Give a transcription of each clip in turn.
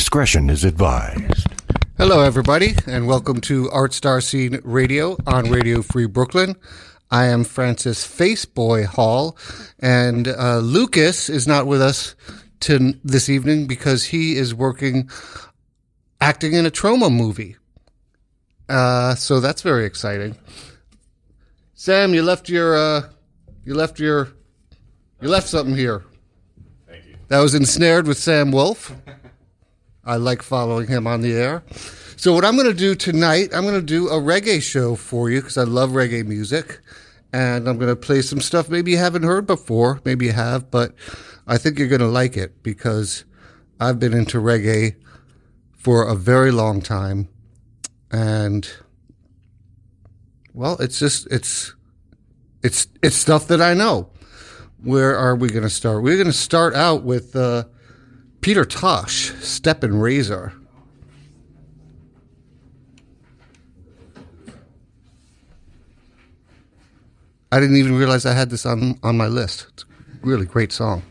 Discretion is advised. Hello, everybody, and welcome to Art Star Scene Radio on Radio Free Brooklyn. I am Francis Faceboy Hall, and uh, Lucas is not with us to this evening because he is working acting in a trauma movie. Uh, so that's very exciting. Sam, you left your uh, you left your you left something here. Thank you. That was ensnared with Sam Wolf. I like following him on the air. So what I'm going to do tonight, I'm going to do a reggae show for you because I love reggae music, and I'm going to play some stuff maybe you haven't heard before, maybe you have, but I think you're going to like it because I've been into reggae for a very long time, and well, it's just it's it's it's stuff that I know. Where are we going to start? We're going to start out with. Uh, Peter Tosh, Stepping Razor. I didn't even realize I had this on, on my list. It's a really great song.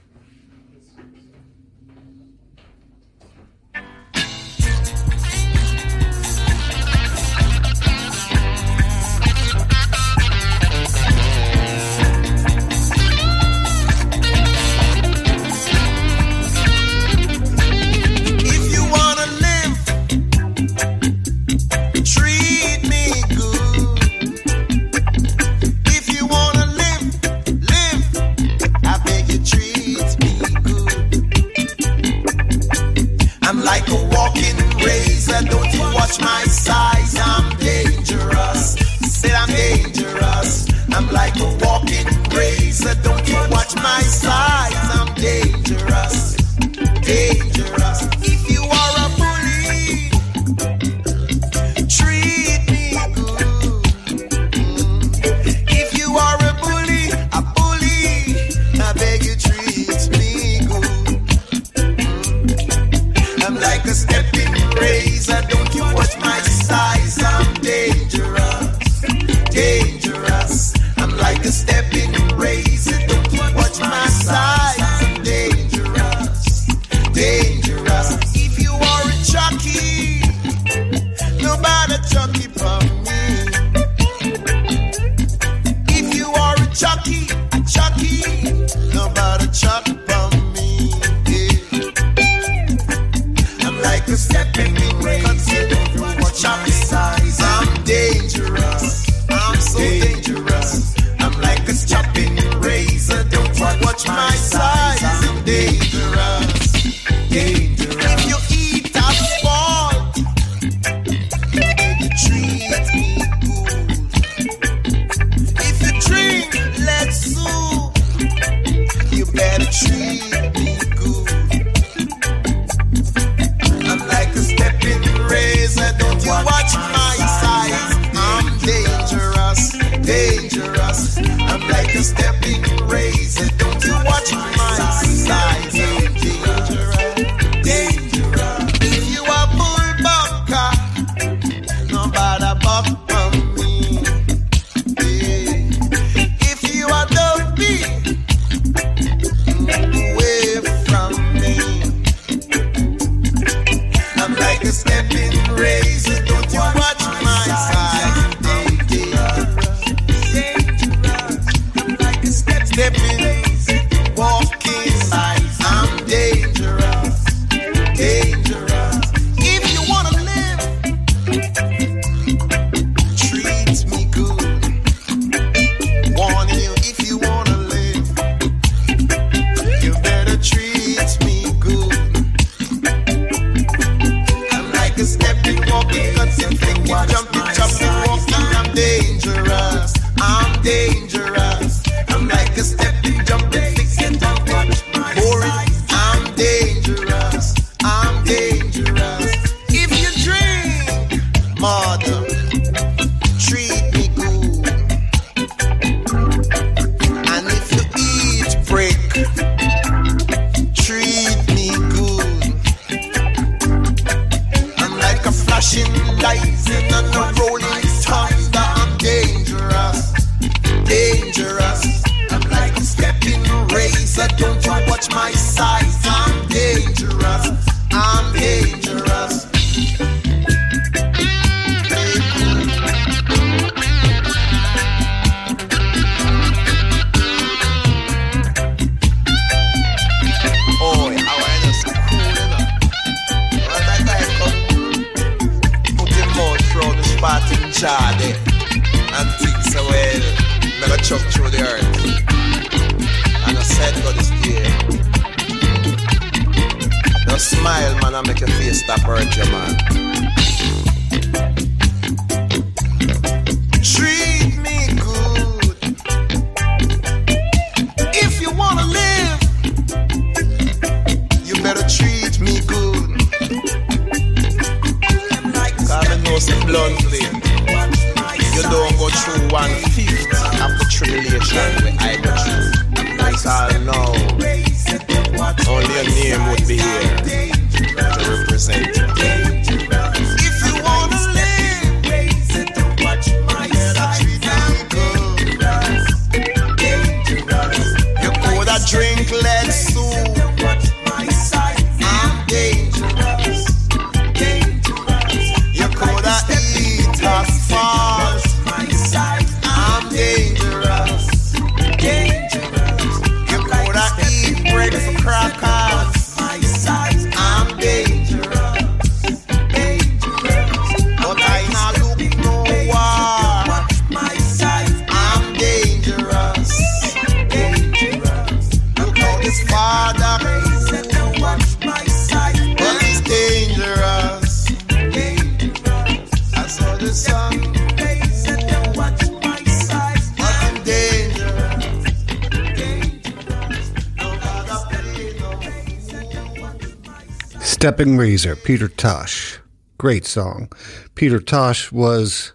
Peter Tosh. Great song. Peter Tosh was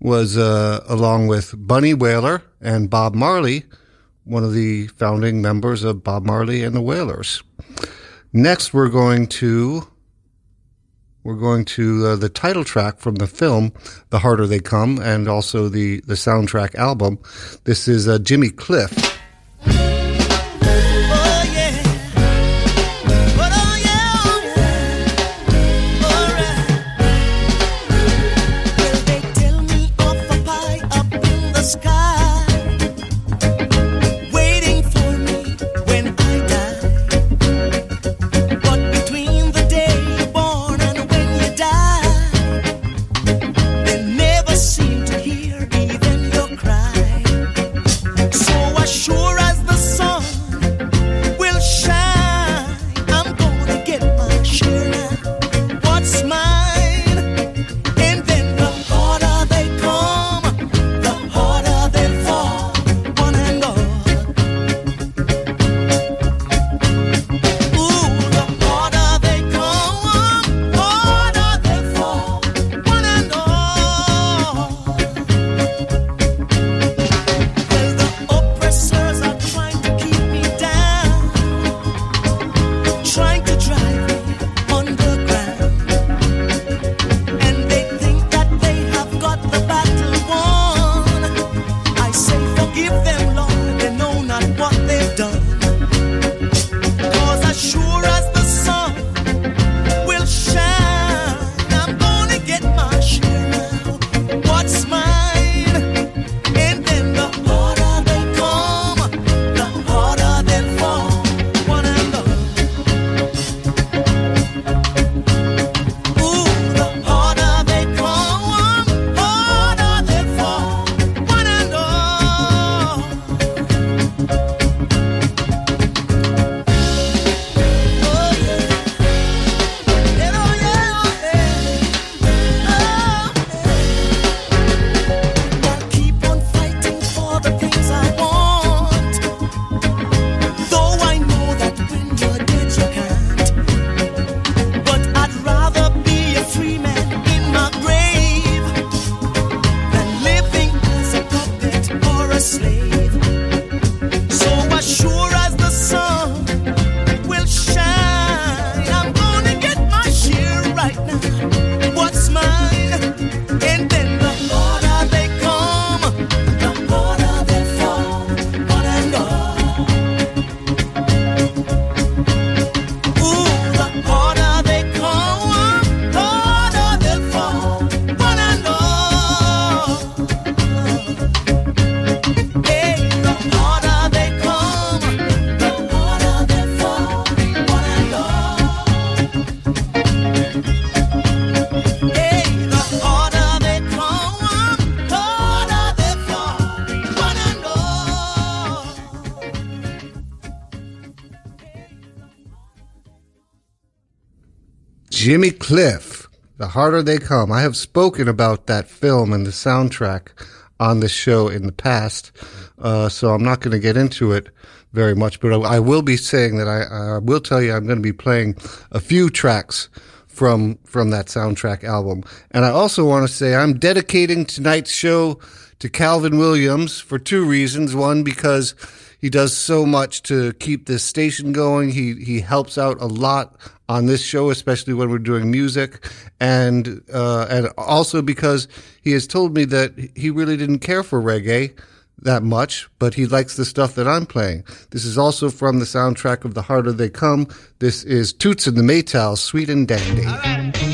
was uh, along with Bunny Wailer and Bob Marley, one of the founding members of Bob Marley and the Wailers. Next, we're going to we're going to uh, the title track from the film "The Harder They Come" and also the the soundtrack album. This is uh, Jimmy Cliff. Jimmy Cliff, The Harder They Come. I have spoken about that film and the soundtrack on this show in the past, uh, so I'm not going to get into it very much, but I, I will be saying that I, I will tell you I'm going to be playing a few tracks from from that soundtrack album. And I also want to say I'm dedicating tonight's show to Calvin Williams for two reasons. One, because he does so much to keep this station going. He he helps out a lot on this show, especially when we're doing music, and uh, and also because he has told me that he really didn't care for reggae that much, but he likes the stuff that I'm playing. This is also from the soundtrack of The Harder They Come. This is Toots and the Maytals, Sweet and Dandy.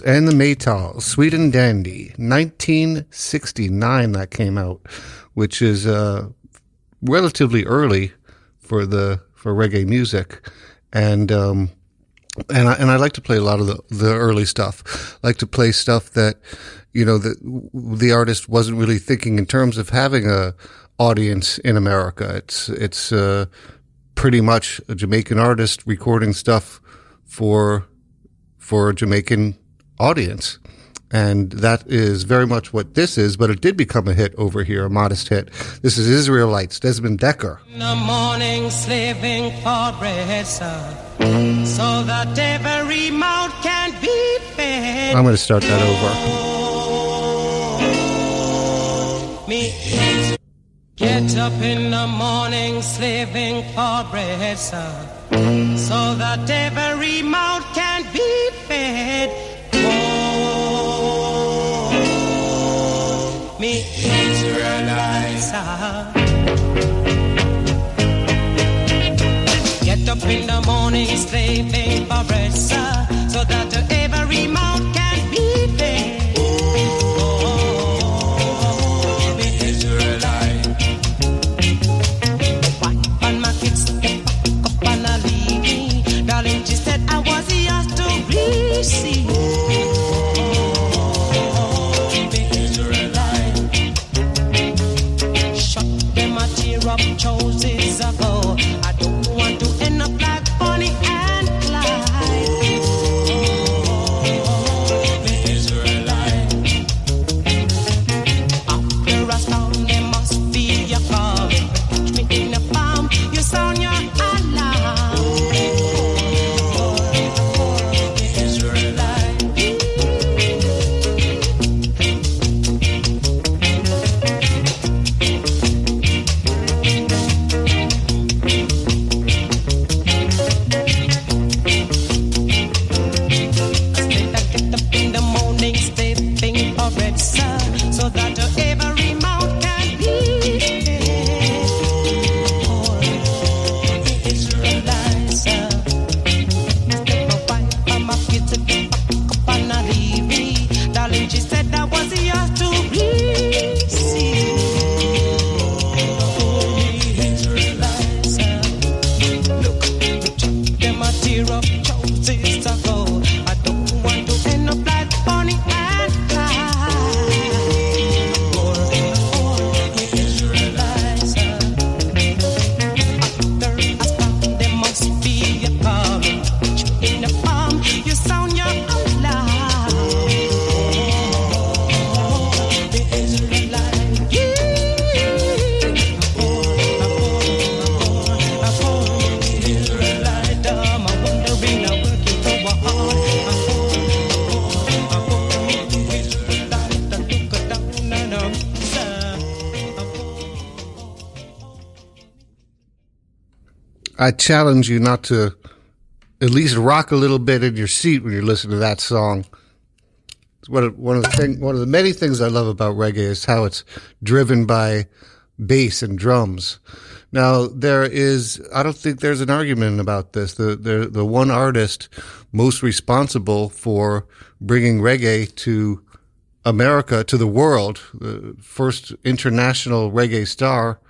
And the Maytals, Sweet and Dandy, 1969 that came out, which is uh, relatively early for the for reggae music, and um, and I, and I like to play a lot of the, the early stuff. I like to play stuff that you know the the artist wasn't really thinking in terms of having a audience in America. It's it's uh, pretty much a Jamaican artist recording stuff for for Jamaican audience. And that is very much what this is, but it did become a hit over here, a modest hit. This is Israelites, Desmond Dekker. In the morning, slaving for bread, sir, so that every mouth can be fed. I'm going to start that over. Me get up in the morning, slaving for bread, sir, so that every mouth can be fed. Ah. Get up in the morning, bread, sir, so that challenge you not to at least rock a little bit in your seat when you're listening to that song. It's one of, one of the thing, one of the many things I love about reggae is how it's driven by bass and drums. Now there is, I don't think there's an argument about this. The the the one artist most responsible for bringing reggae to America to the world, the first international reggae star,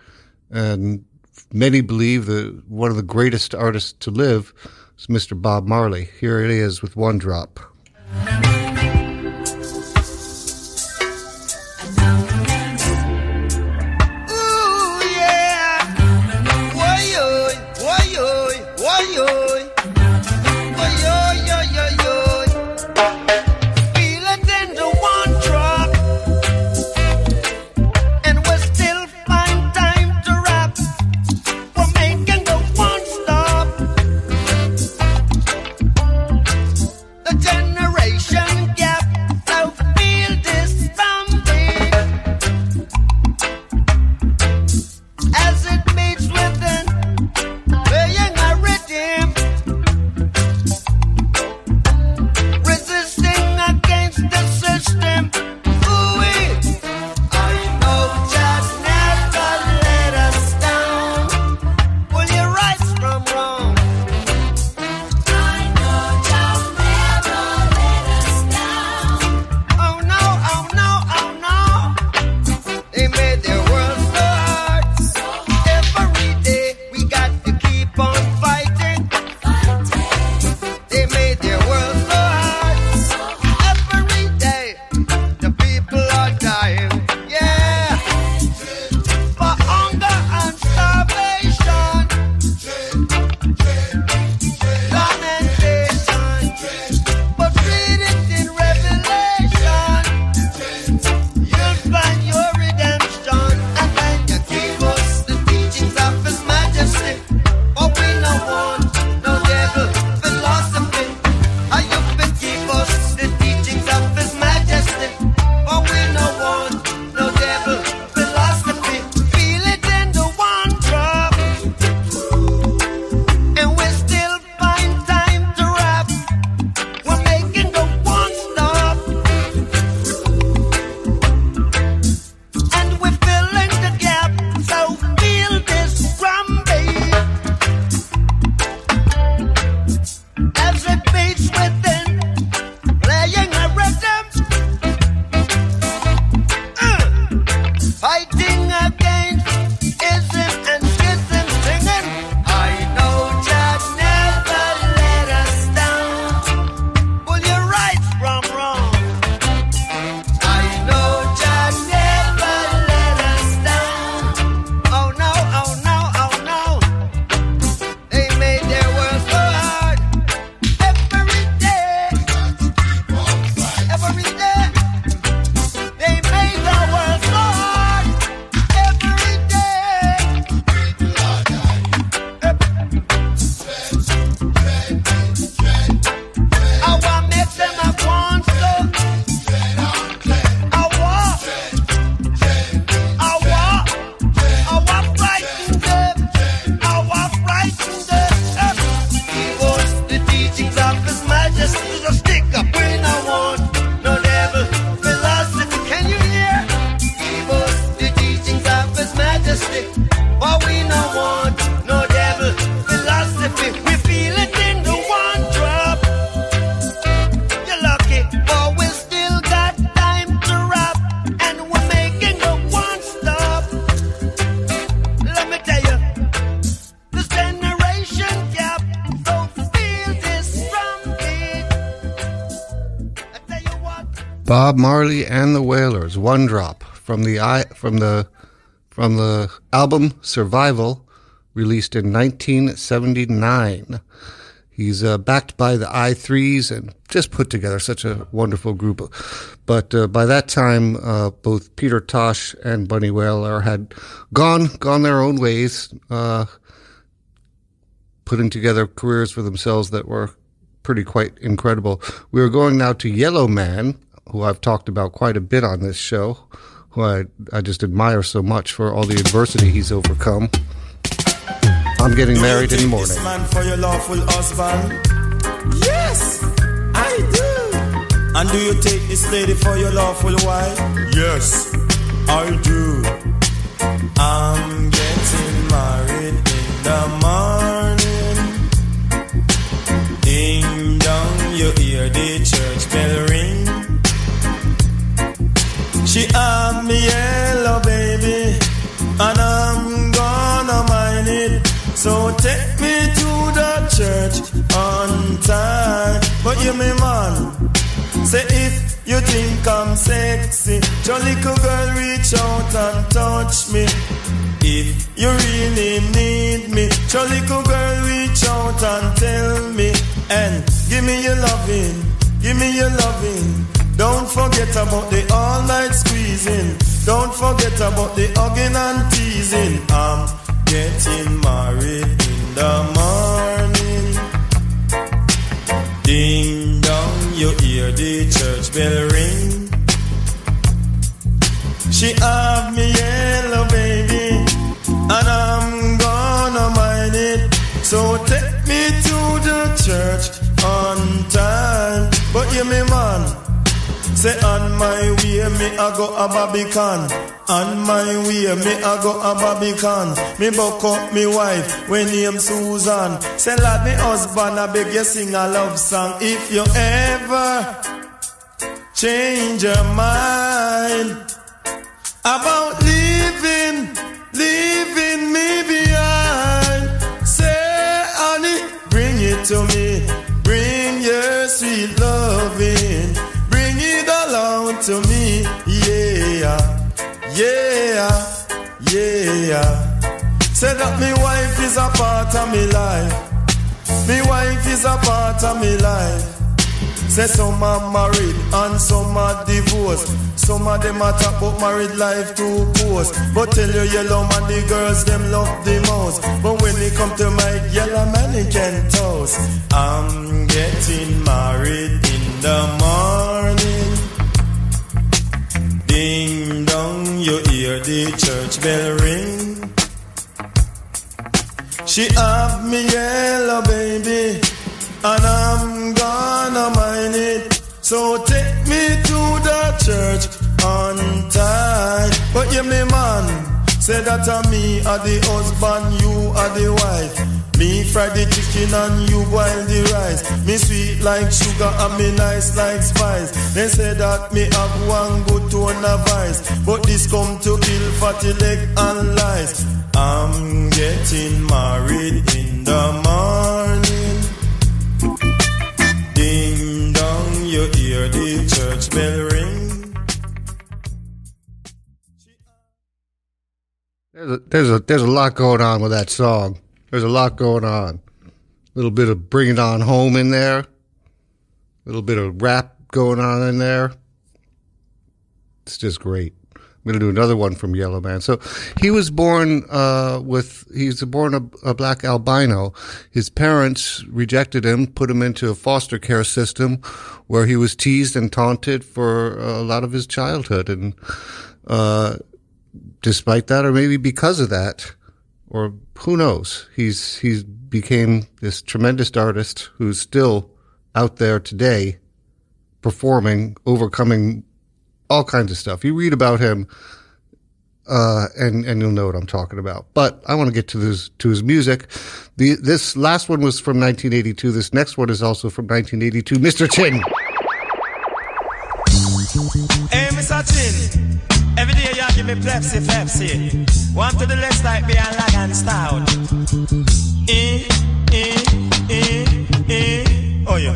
and many believe that one of the greatest artists to live is Mr. Bob Marley. Here it is with one drop. One Drop from the from the from the album Survival, released in 1979. He's uh, backed by the I-Threes and just put together such a wonderful group. But uh, by that time, uh, both Peter Tosh and Bunny Wailer had gone gone their own ways, uh, putting together careers for themselves that were pretty quite incredible. We are going now to Yellowman, who I've talked about quite a bit on this show, who I, I just admire so much for all the adversity he's overcome. I'm getting married in the morning. This man for your lawful husband? Yes, I do. And do you take this lady for your lawful wife? Yes, I do. I'm getting married in the morning. Ding dong, you hear the church bell have me yellow baby, and I'm gonna mind it. So take me to the church on time. But you me man, say if you think I'm sexy, your little girl reach out and touch me. If you really need me, your little girl reach out and tell me. And give me your loving, give me your loving. Don't forget about the all night squeezing. Don't forget about the hugging and teasing. I'm getting married in the morning. Ding dong, you hear the church bell ring. She have me yellow baby, and I'm gonna mind it. So take me to the church on time. But you me man. Say on my way, me I go a Barbican. On my way, me I go a Barbican. Me buck up me wife, when name Susan. Say lad, me husband, I beg you sing a love song. If you ever change your mind about yeah, yeah. Say that me wife is a part of me life. Me wife is a part of me life. Say some are married and some are divorced. Some of them are talk about married life too post. But tell you yellow man, the girls them love the most. But when they come to my yellow man, they can toast. I'm getting married in the morning. Ding dong, you hear the church bell ring. She have me yellow baby, and I'm gonna mind it. So take me to the church on time. But you me man, say that to me are the husband, you are the wife. Me fry the chicken and you boil the rice. Me sweet like sugar and me nice like spice. They say that me have one good tone of vice. But this come to kill fatty leg and lies. I'm getting married in the morning. Ding dong, you hear the church bell ring. There's a, there's a there's a lot going on with that song. There's a lot going on. A little bit of bring it on home in there. A little bit of rap going on in there. It's just great. I'm going to do another one from Yellowman. So he was born uh, with, he's born a, a, black albino. His parents rejected him, put him into a foster care system where he was teased and taunted for a lot of his childhood. And uh, despite that, or maybe because of that, or who knows? He's he's became this tremendous artist who's still out there today, performing, overcoming all kinds of stuff. You read about him, uh, and and you'll know what I'm talking about. But I want to get to this to his music. The this last one was from 1982. This next one is also from 1982. Mr. Chin. Hey, Mr. Chin. Every day you give me Pepsi, Pepsi. One to the left like me and lag stout. Eh, eh, eh, eh. Oh yeah.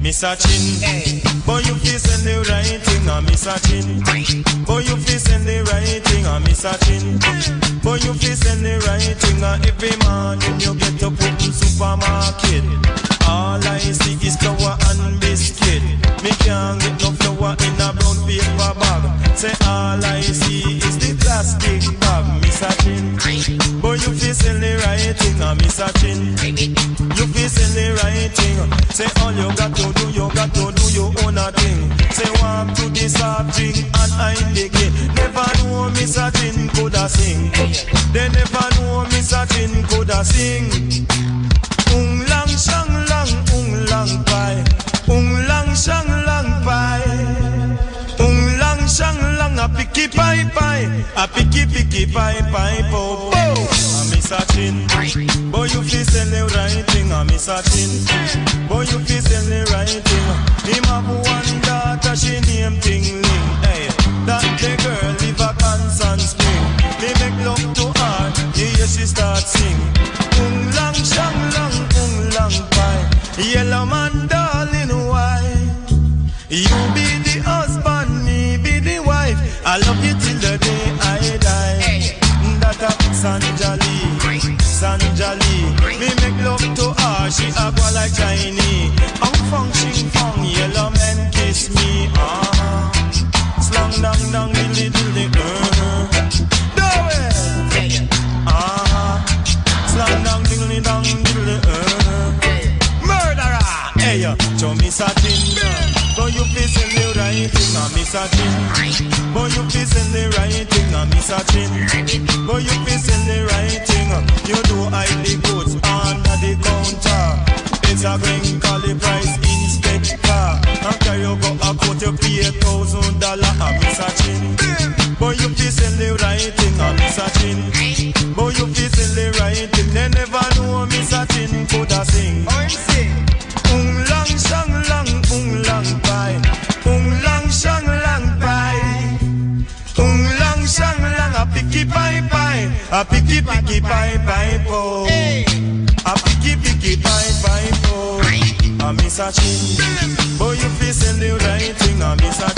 Mr. Chin, hey. but you feel send the right thing a chin. Boy, you fi send the right thing, I miss a chin. Boy, you fi send the right thing, and every morning you get up in supermarket. All I see is flour and biscuit. Me can't get no flour in a brown paper bag. Say all I see is the plastic bag, miss a chin. Boy, you fi send the right thing, I uh, miss a chin. You fi send the right thing. Say all you got to do, you got to do your own a thing. Say walk to the soft drink and I indicate. Never know Miss a Chin coulda sing. They never know Miss a Chin coulda sing. Picky pai pai. A picky picky pai pai po po. A miss a chin. Boy you fi sell the right thing. A miss a chin. Boy you fi sell the right thing. Him have one daughter she name Ting Ling. Hey, that the girl live a Constant Spring. They make love to her. Yeah, she start sing. Miss. But you fi send the right thing, I miss a chin. But you fi send the right thing. Uh, you do hide the goods under the counter. It's a green picky picky po. A picky picky pai pai po. A miss a chin. Boy, you fi send the right thing, a miss a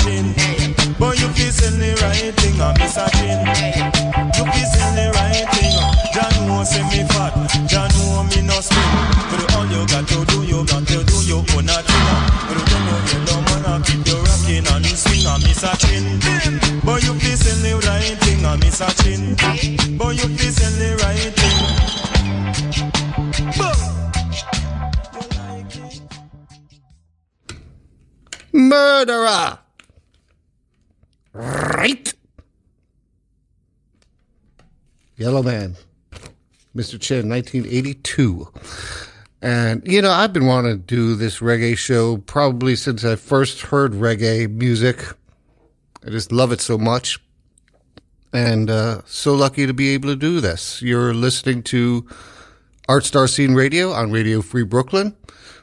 Mr. Chin, 1982. And, you know, I've been wanting to do this reggae show probably since I first heard reggae music. I just love it so much. And uh, so lucky to be able to do this. You're listening to Art Star Scene Radio on Radio Free Brooklyn.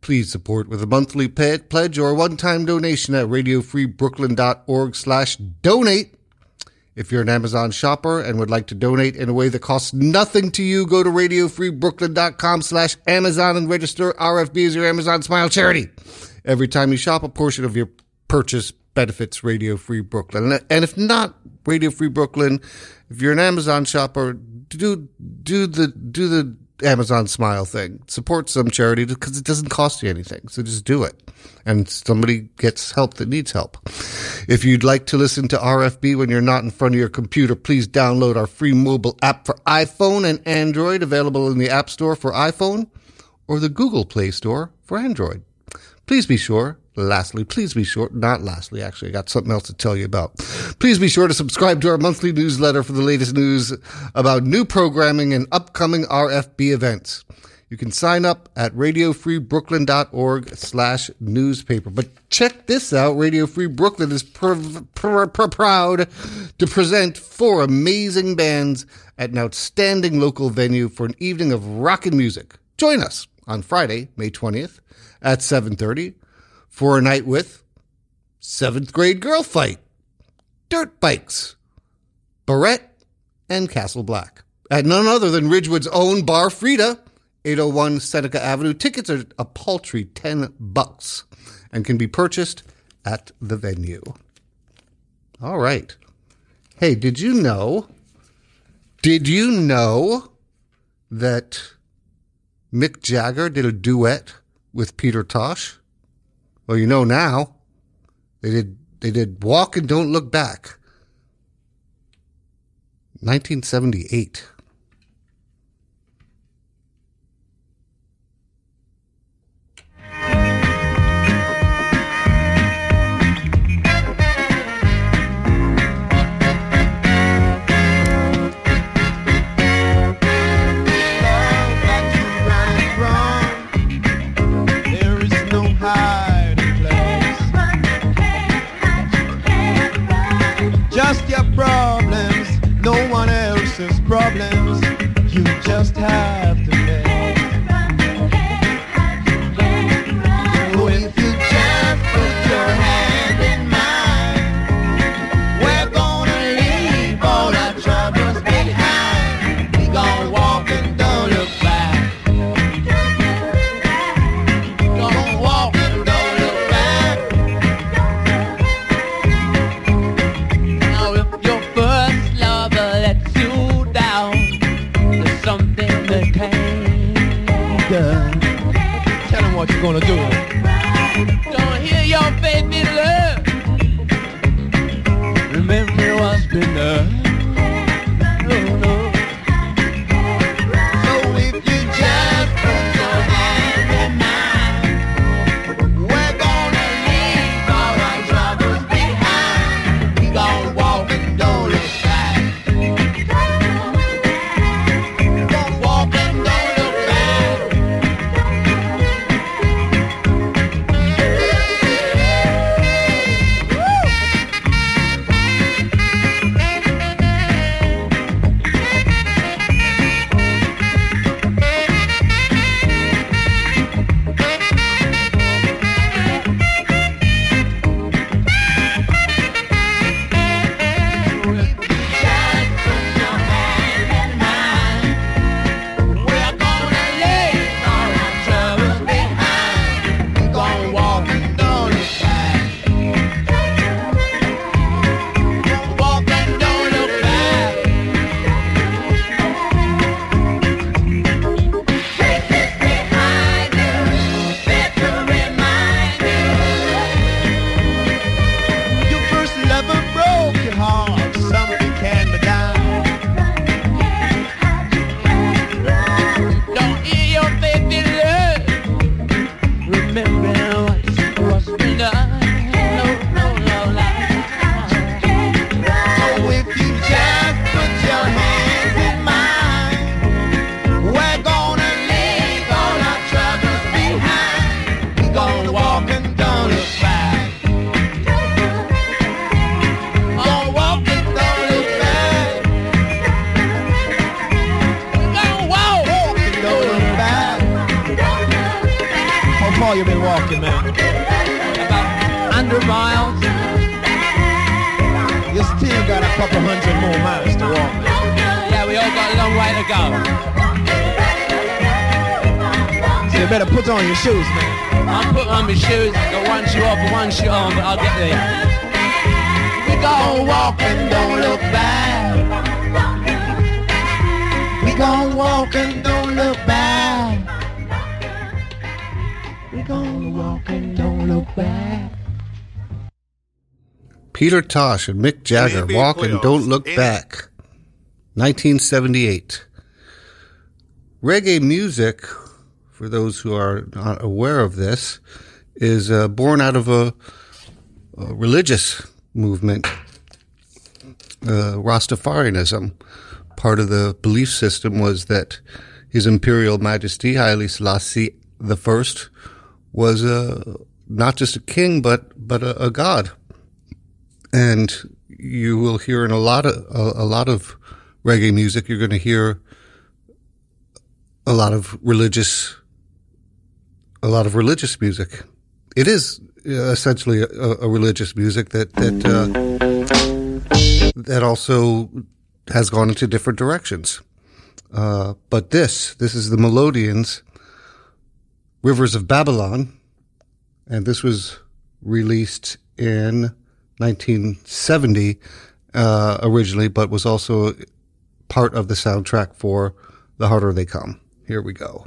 Please support with a monthly pledge or a one-time donation at radiofreebrooklyn.org slash donate. If you're an Amazon shopper and would like to donate in a way that costs nothing to you, go to radiofreebrooklyn.com slash Amazon and register RFB as your Amazon Smile charity. Every time you shop, a portion of your purchase benefits Radio Free Brooklyn. And if not Radio Free Brooklyn, if you're an Amazon shopper, do do the do the Amazon Smile thing. Support some charity because it doesn't cost you anything. So just do it. And somebody gets help that needs help. If you'd like to listen to RFB when you're not in front of your computer, please download our free mobile app for iPhone and Android available in the App Store for iPhone or the Google Play Store for Android. Please be sure Lastly, please be sure, not lastly, actually, I got something else to tell you about. Please be sure to subscribe to our monthly newsletter for the latest news about new programming and upcoming RFB events. You can sign up at radiofreebrooklyn.org slash newspaper. But check this out. Radio Free Brooklyn is pr- pr- pr- proud to present four amazing bands at an outstanding local venue for an evening of rock and music. Join us on Friday, May 20th at 7.30 for a night with Seventh Grade Girl Fight, Dirt Bikes, Barrett, and Castle Black. At none other than Ridgewood's own Bar Frida, 801 Seneca Avenue. Tickets are a paltry 10 bucks and can be purchased at the venue. All right. Hey, did you know? Did you know that Mick Jagger did a duet with Peter Tosh? Well, you know now. They did they did Walk and Don't Look Back. 1978. Just Peter Tosh and Mick Jagger, NBA Walk and Don't Look Back, 1978. Reggae music, for those who are not aware of this, is uh, born out of a, a religious movement, uh, Rastafarianism. Part of the belief system was that His Imperial Majesty Haile Selassie the First was a not just a king, but but a, a god, and you will hear in a lot of a, a lot of reggae music. You're going to hear a lot of religious, a lot of religious music. It is uh, essentially a, a religious music that that uh, that also has gone into different directions. Uh, but this, this is the Melodians, Rivers of Babylon, and this was released in 1970 uh, originally, but was also part of the soundtrack for The Harder They Come. Here we go.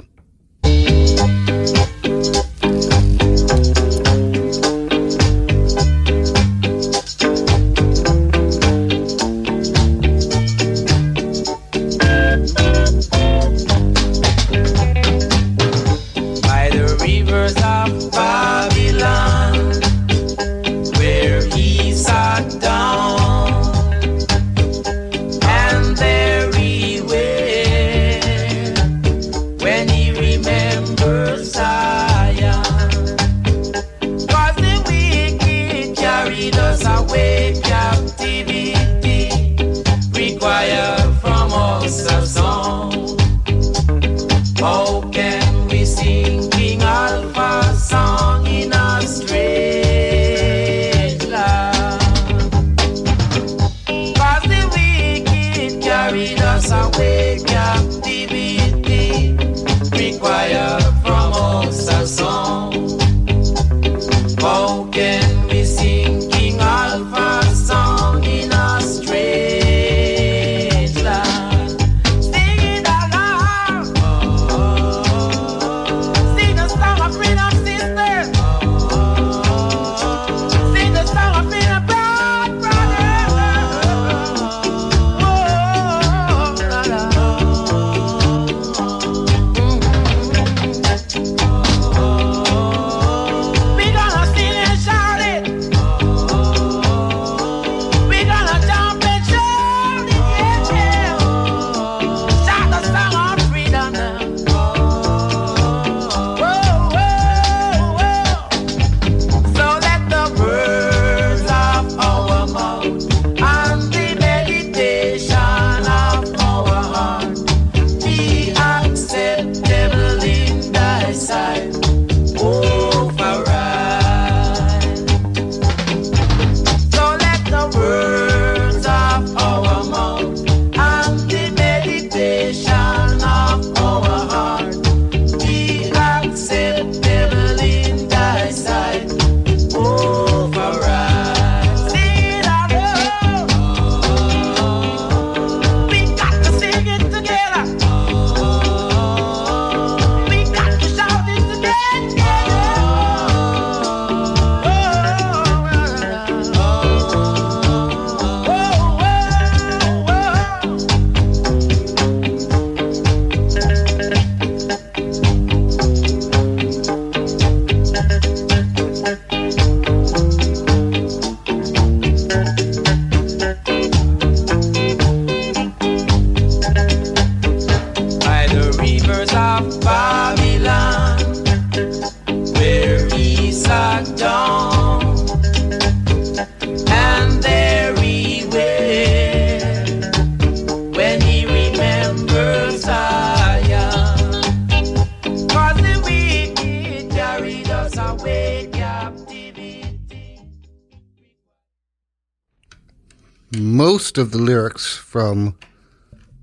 Most of the lyrics from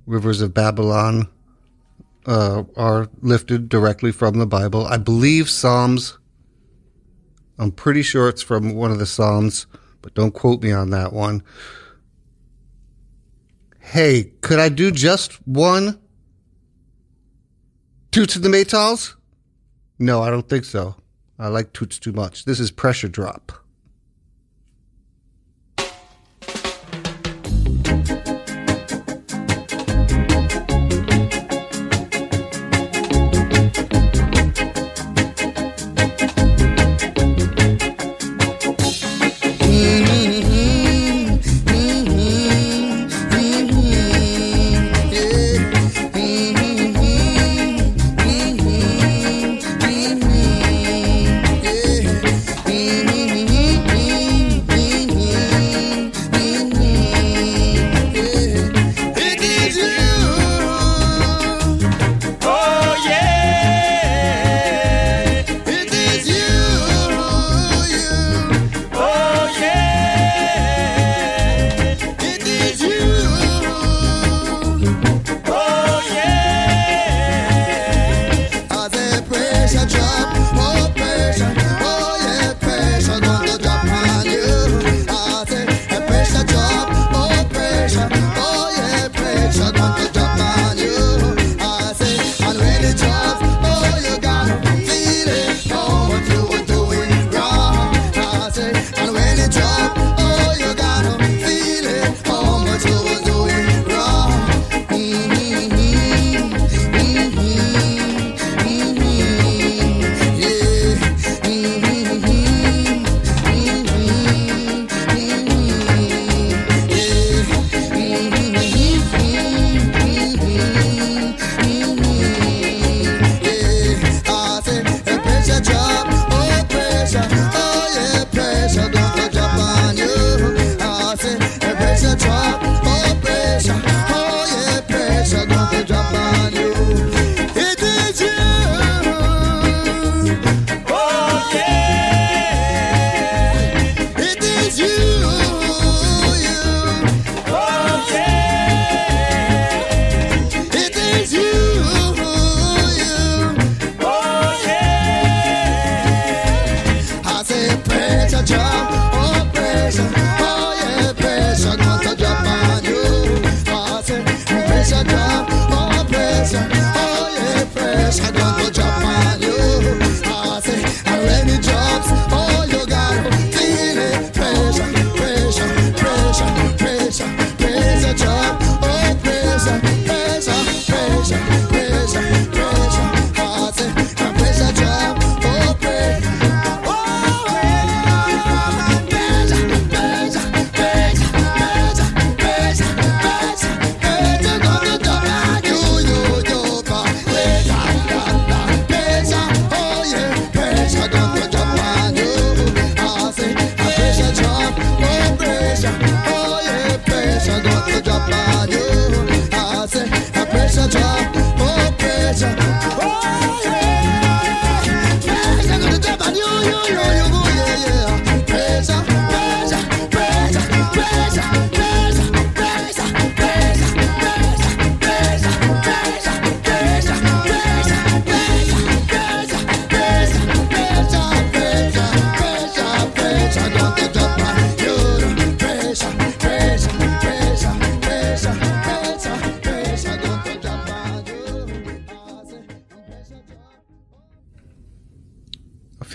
Rivers of Babylon uh, are lifted directly from the Bible. I believe Psalms. I'm pretty sure it's from one of the Psalms, but don't quote me on that one. Hey, could I do just one? Toots and the Maytals? No, I don't think so. I like Toots too much. This is Pressure Drop.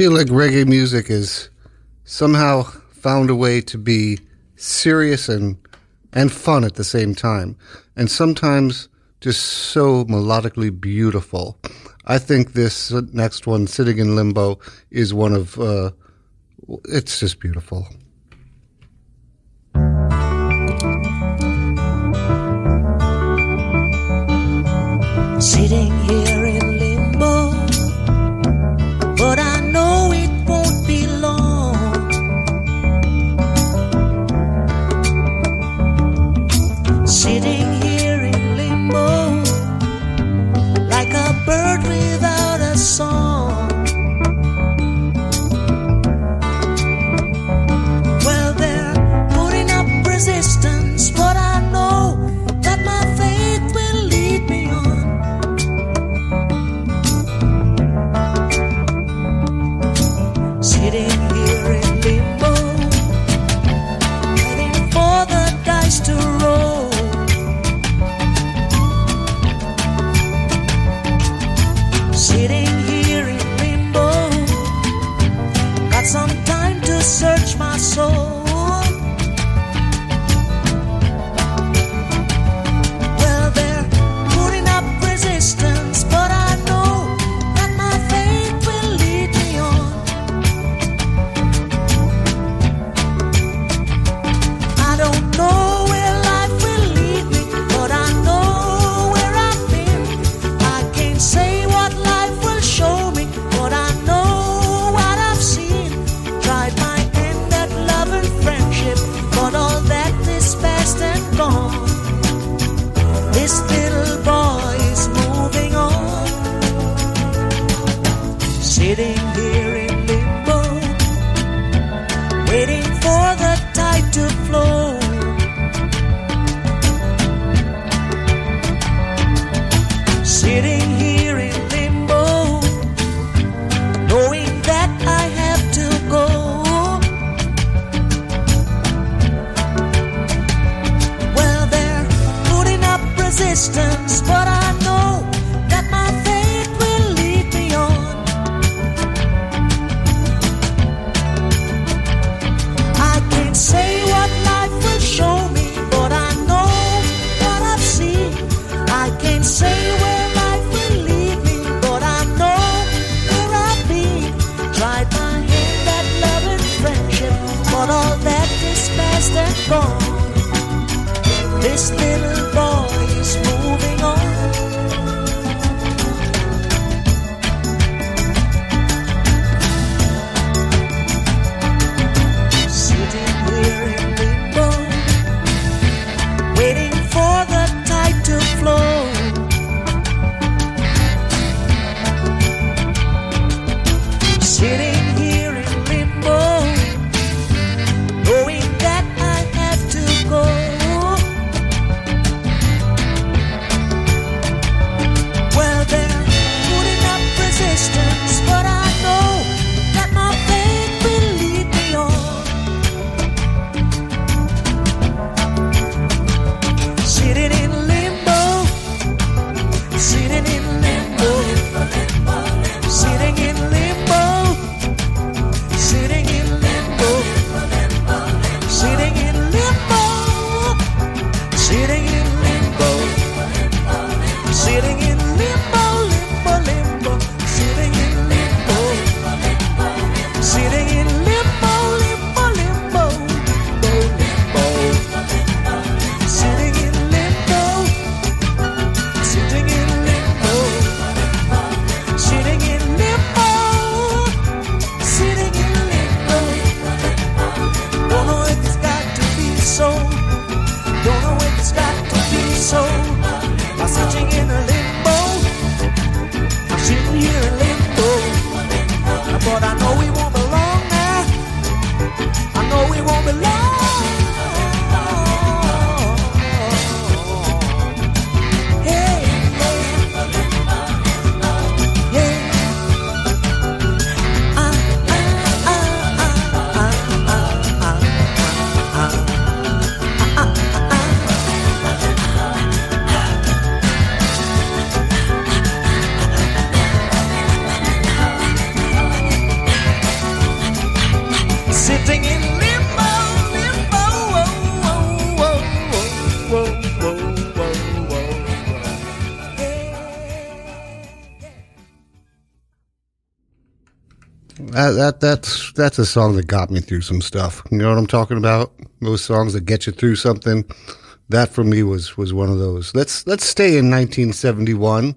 feel like reggae music is somehow found a way to be serious and and fun at the same time, and sometimes just so melodically beautiful. I think this next one, "Sitting in Limbo," is one of uh, it's just beautiful. Sitting That, that that's that's a song that got me through some stuff. You know what I'm talking about? Those songs that get you through something. That for me was was one of those. Let's let's stay in 1971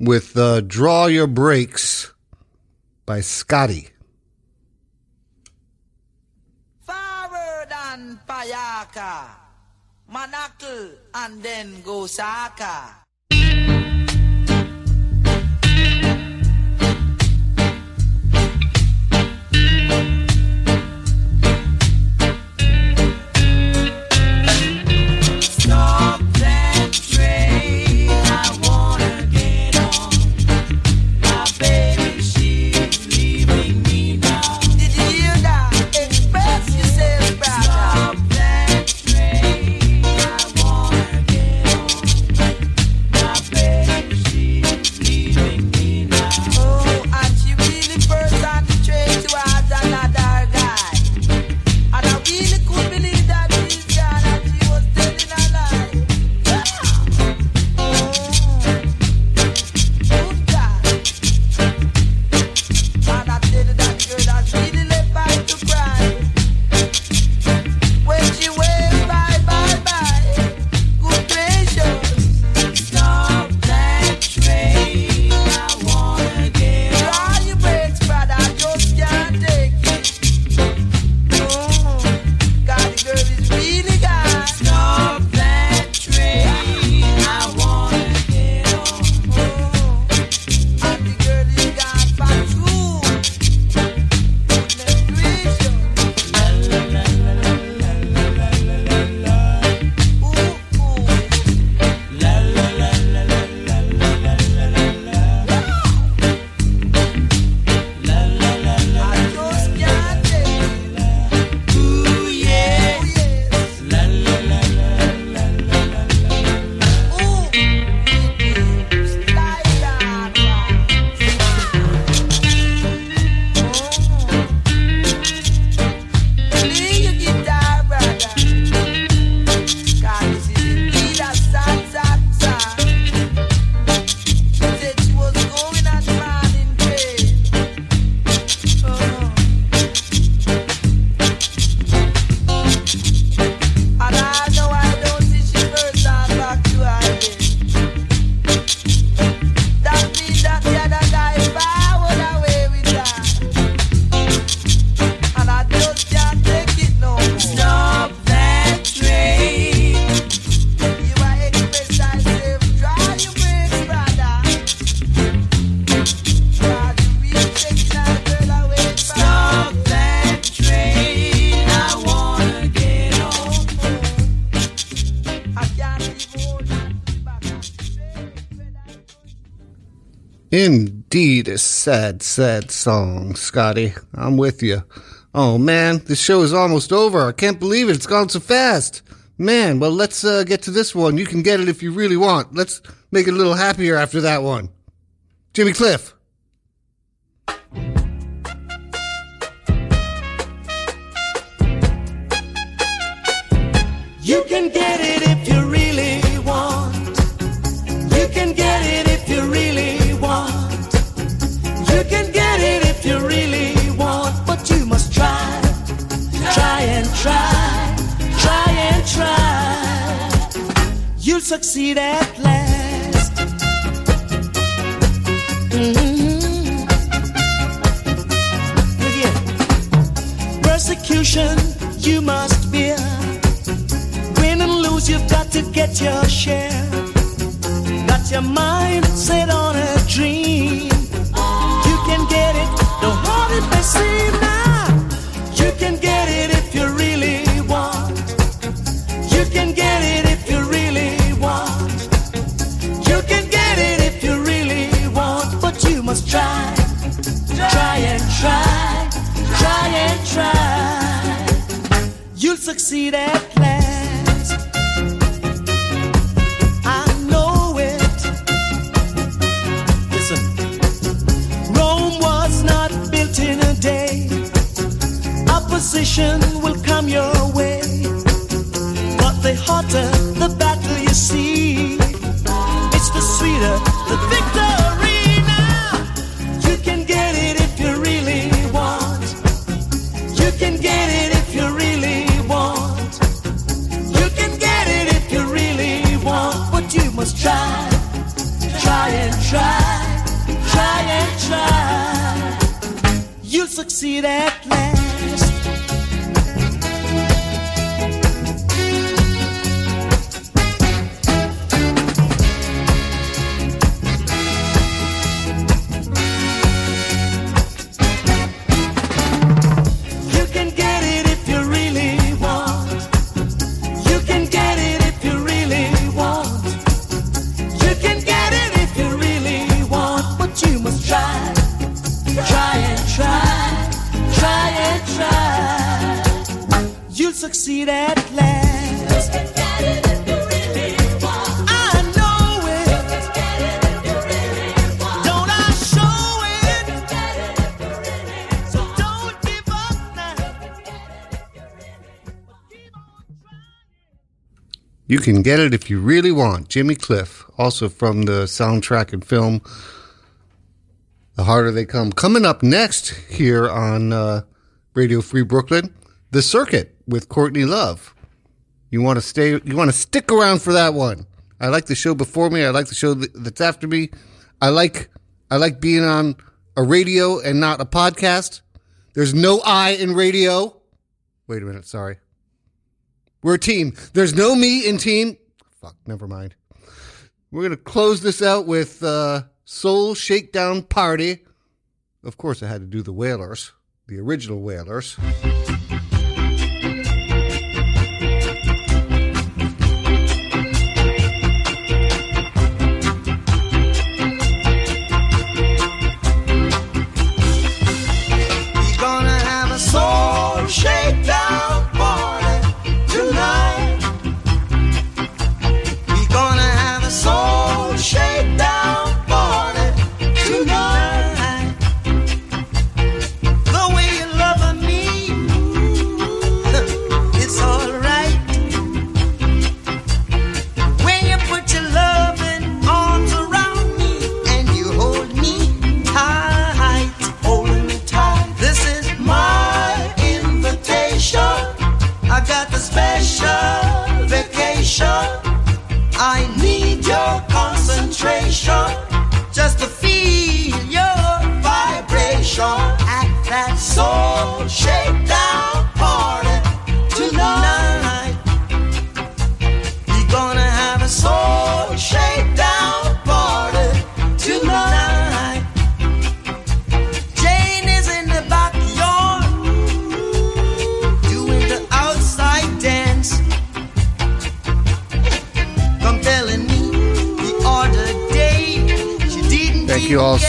with uh, "Draw Your Brakes" by Scotty. Forward and Payaka, Manakal and then Gosaka. Indeed, a sad, sad song, Scotty. I'm with you. Oh man, this show is almost over. I can't believe it. It's gone so fast. Man, well, let's uh, get to this one. You can get it if you really want. Let's make it a little happier after that one. Jimmy Cliff. Succeed at last. Mhm. Look here. Persecution you must bear. Win and lose, you've got to get your share. Got your mind set on a dream. You can get it, don't hold it may seem now. You can get it if you really want. You can get it succeed at last. I know it. Listen. Rome was not built in a day. Opposition will come your way. But the hotter You can get it if you really want. Jimmy Cliff, also from the soundtrack and film The Harder They Come. Coming up next here on uh, Radio Free Brooklyn, The Circuit with Courtney Love. You want to stay, you want to stick around for that one. I like the show before me. I like the show that's after me. I like, I like being on a radio and not a podcast. There's no I in radio. Wait a minute. Sorry. We're a team. There's no me in team. Fuck, never mind. We're going to close this out with uh, Soul Shakedown Party. Of course, I had to do the Wailers, the original Wailers.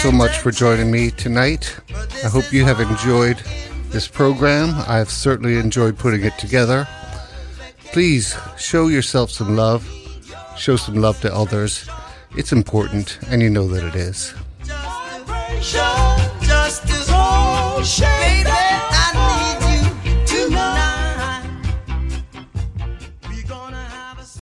So much for joining me tonight. I hope you have enjoyed this program. I've certainly enjoyed putting it together. Please show yourself some love, show some love to others. It's important, and you know that it is.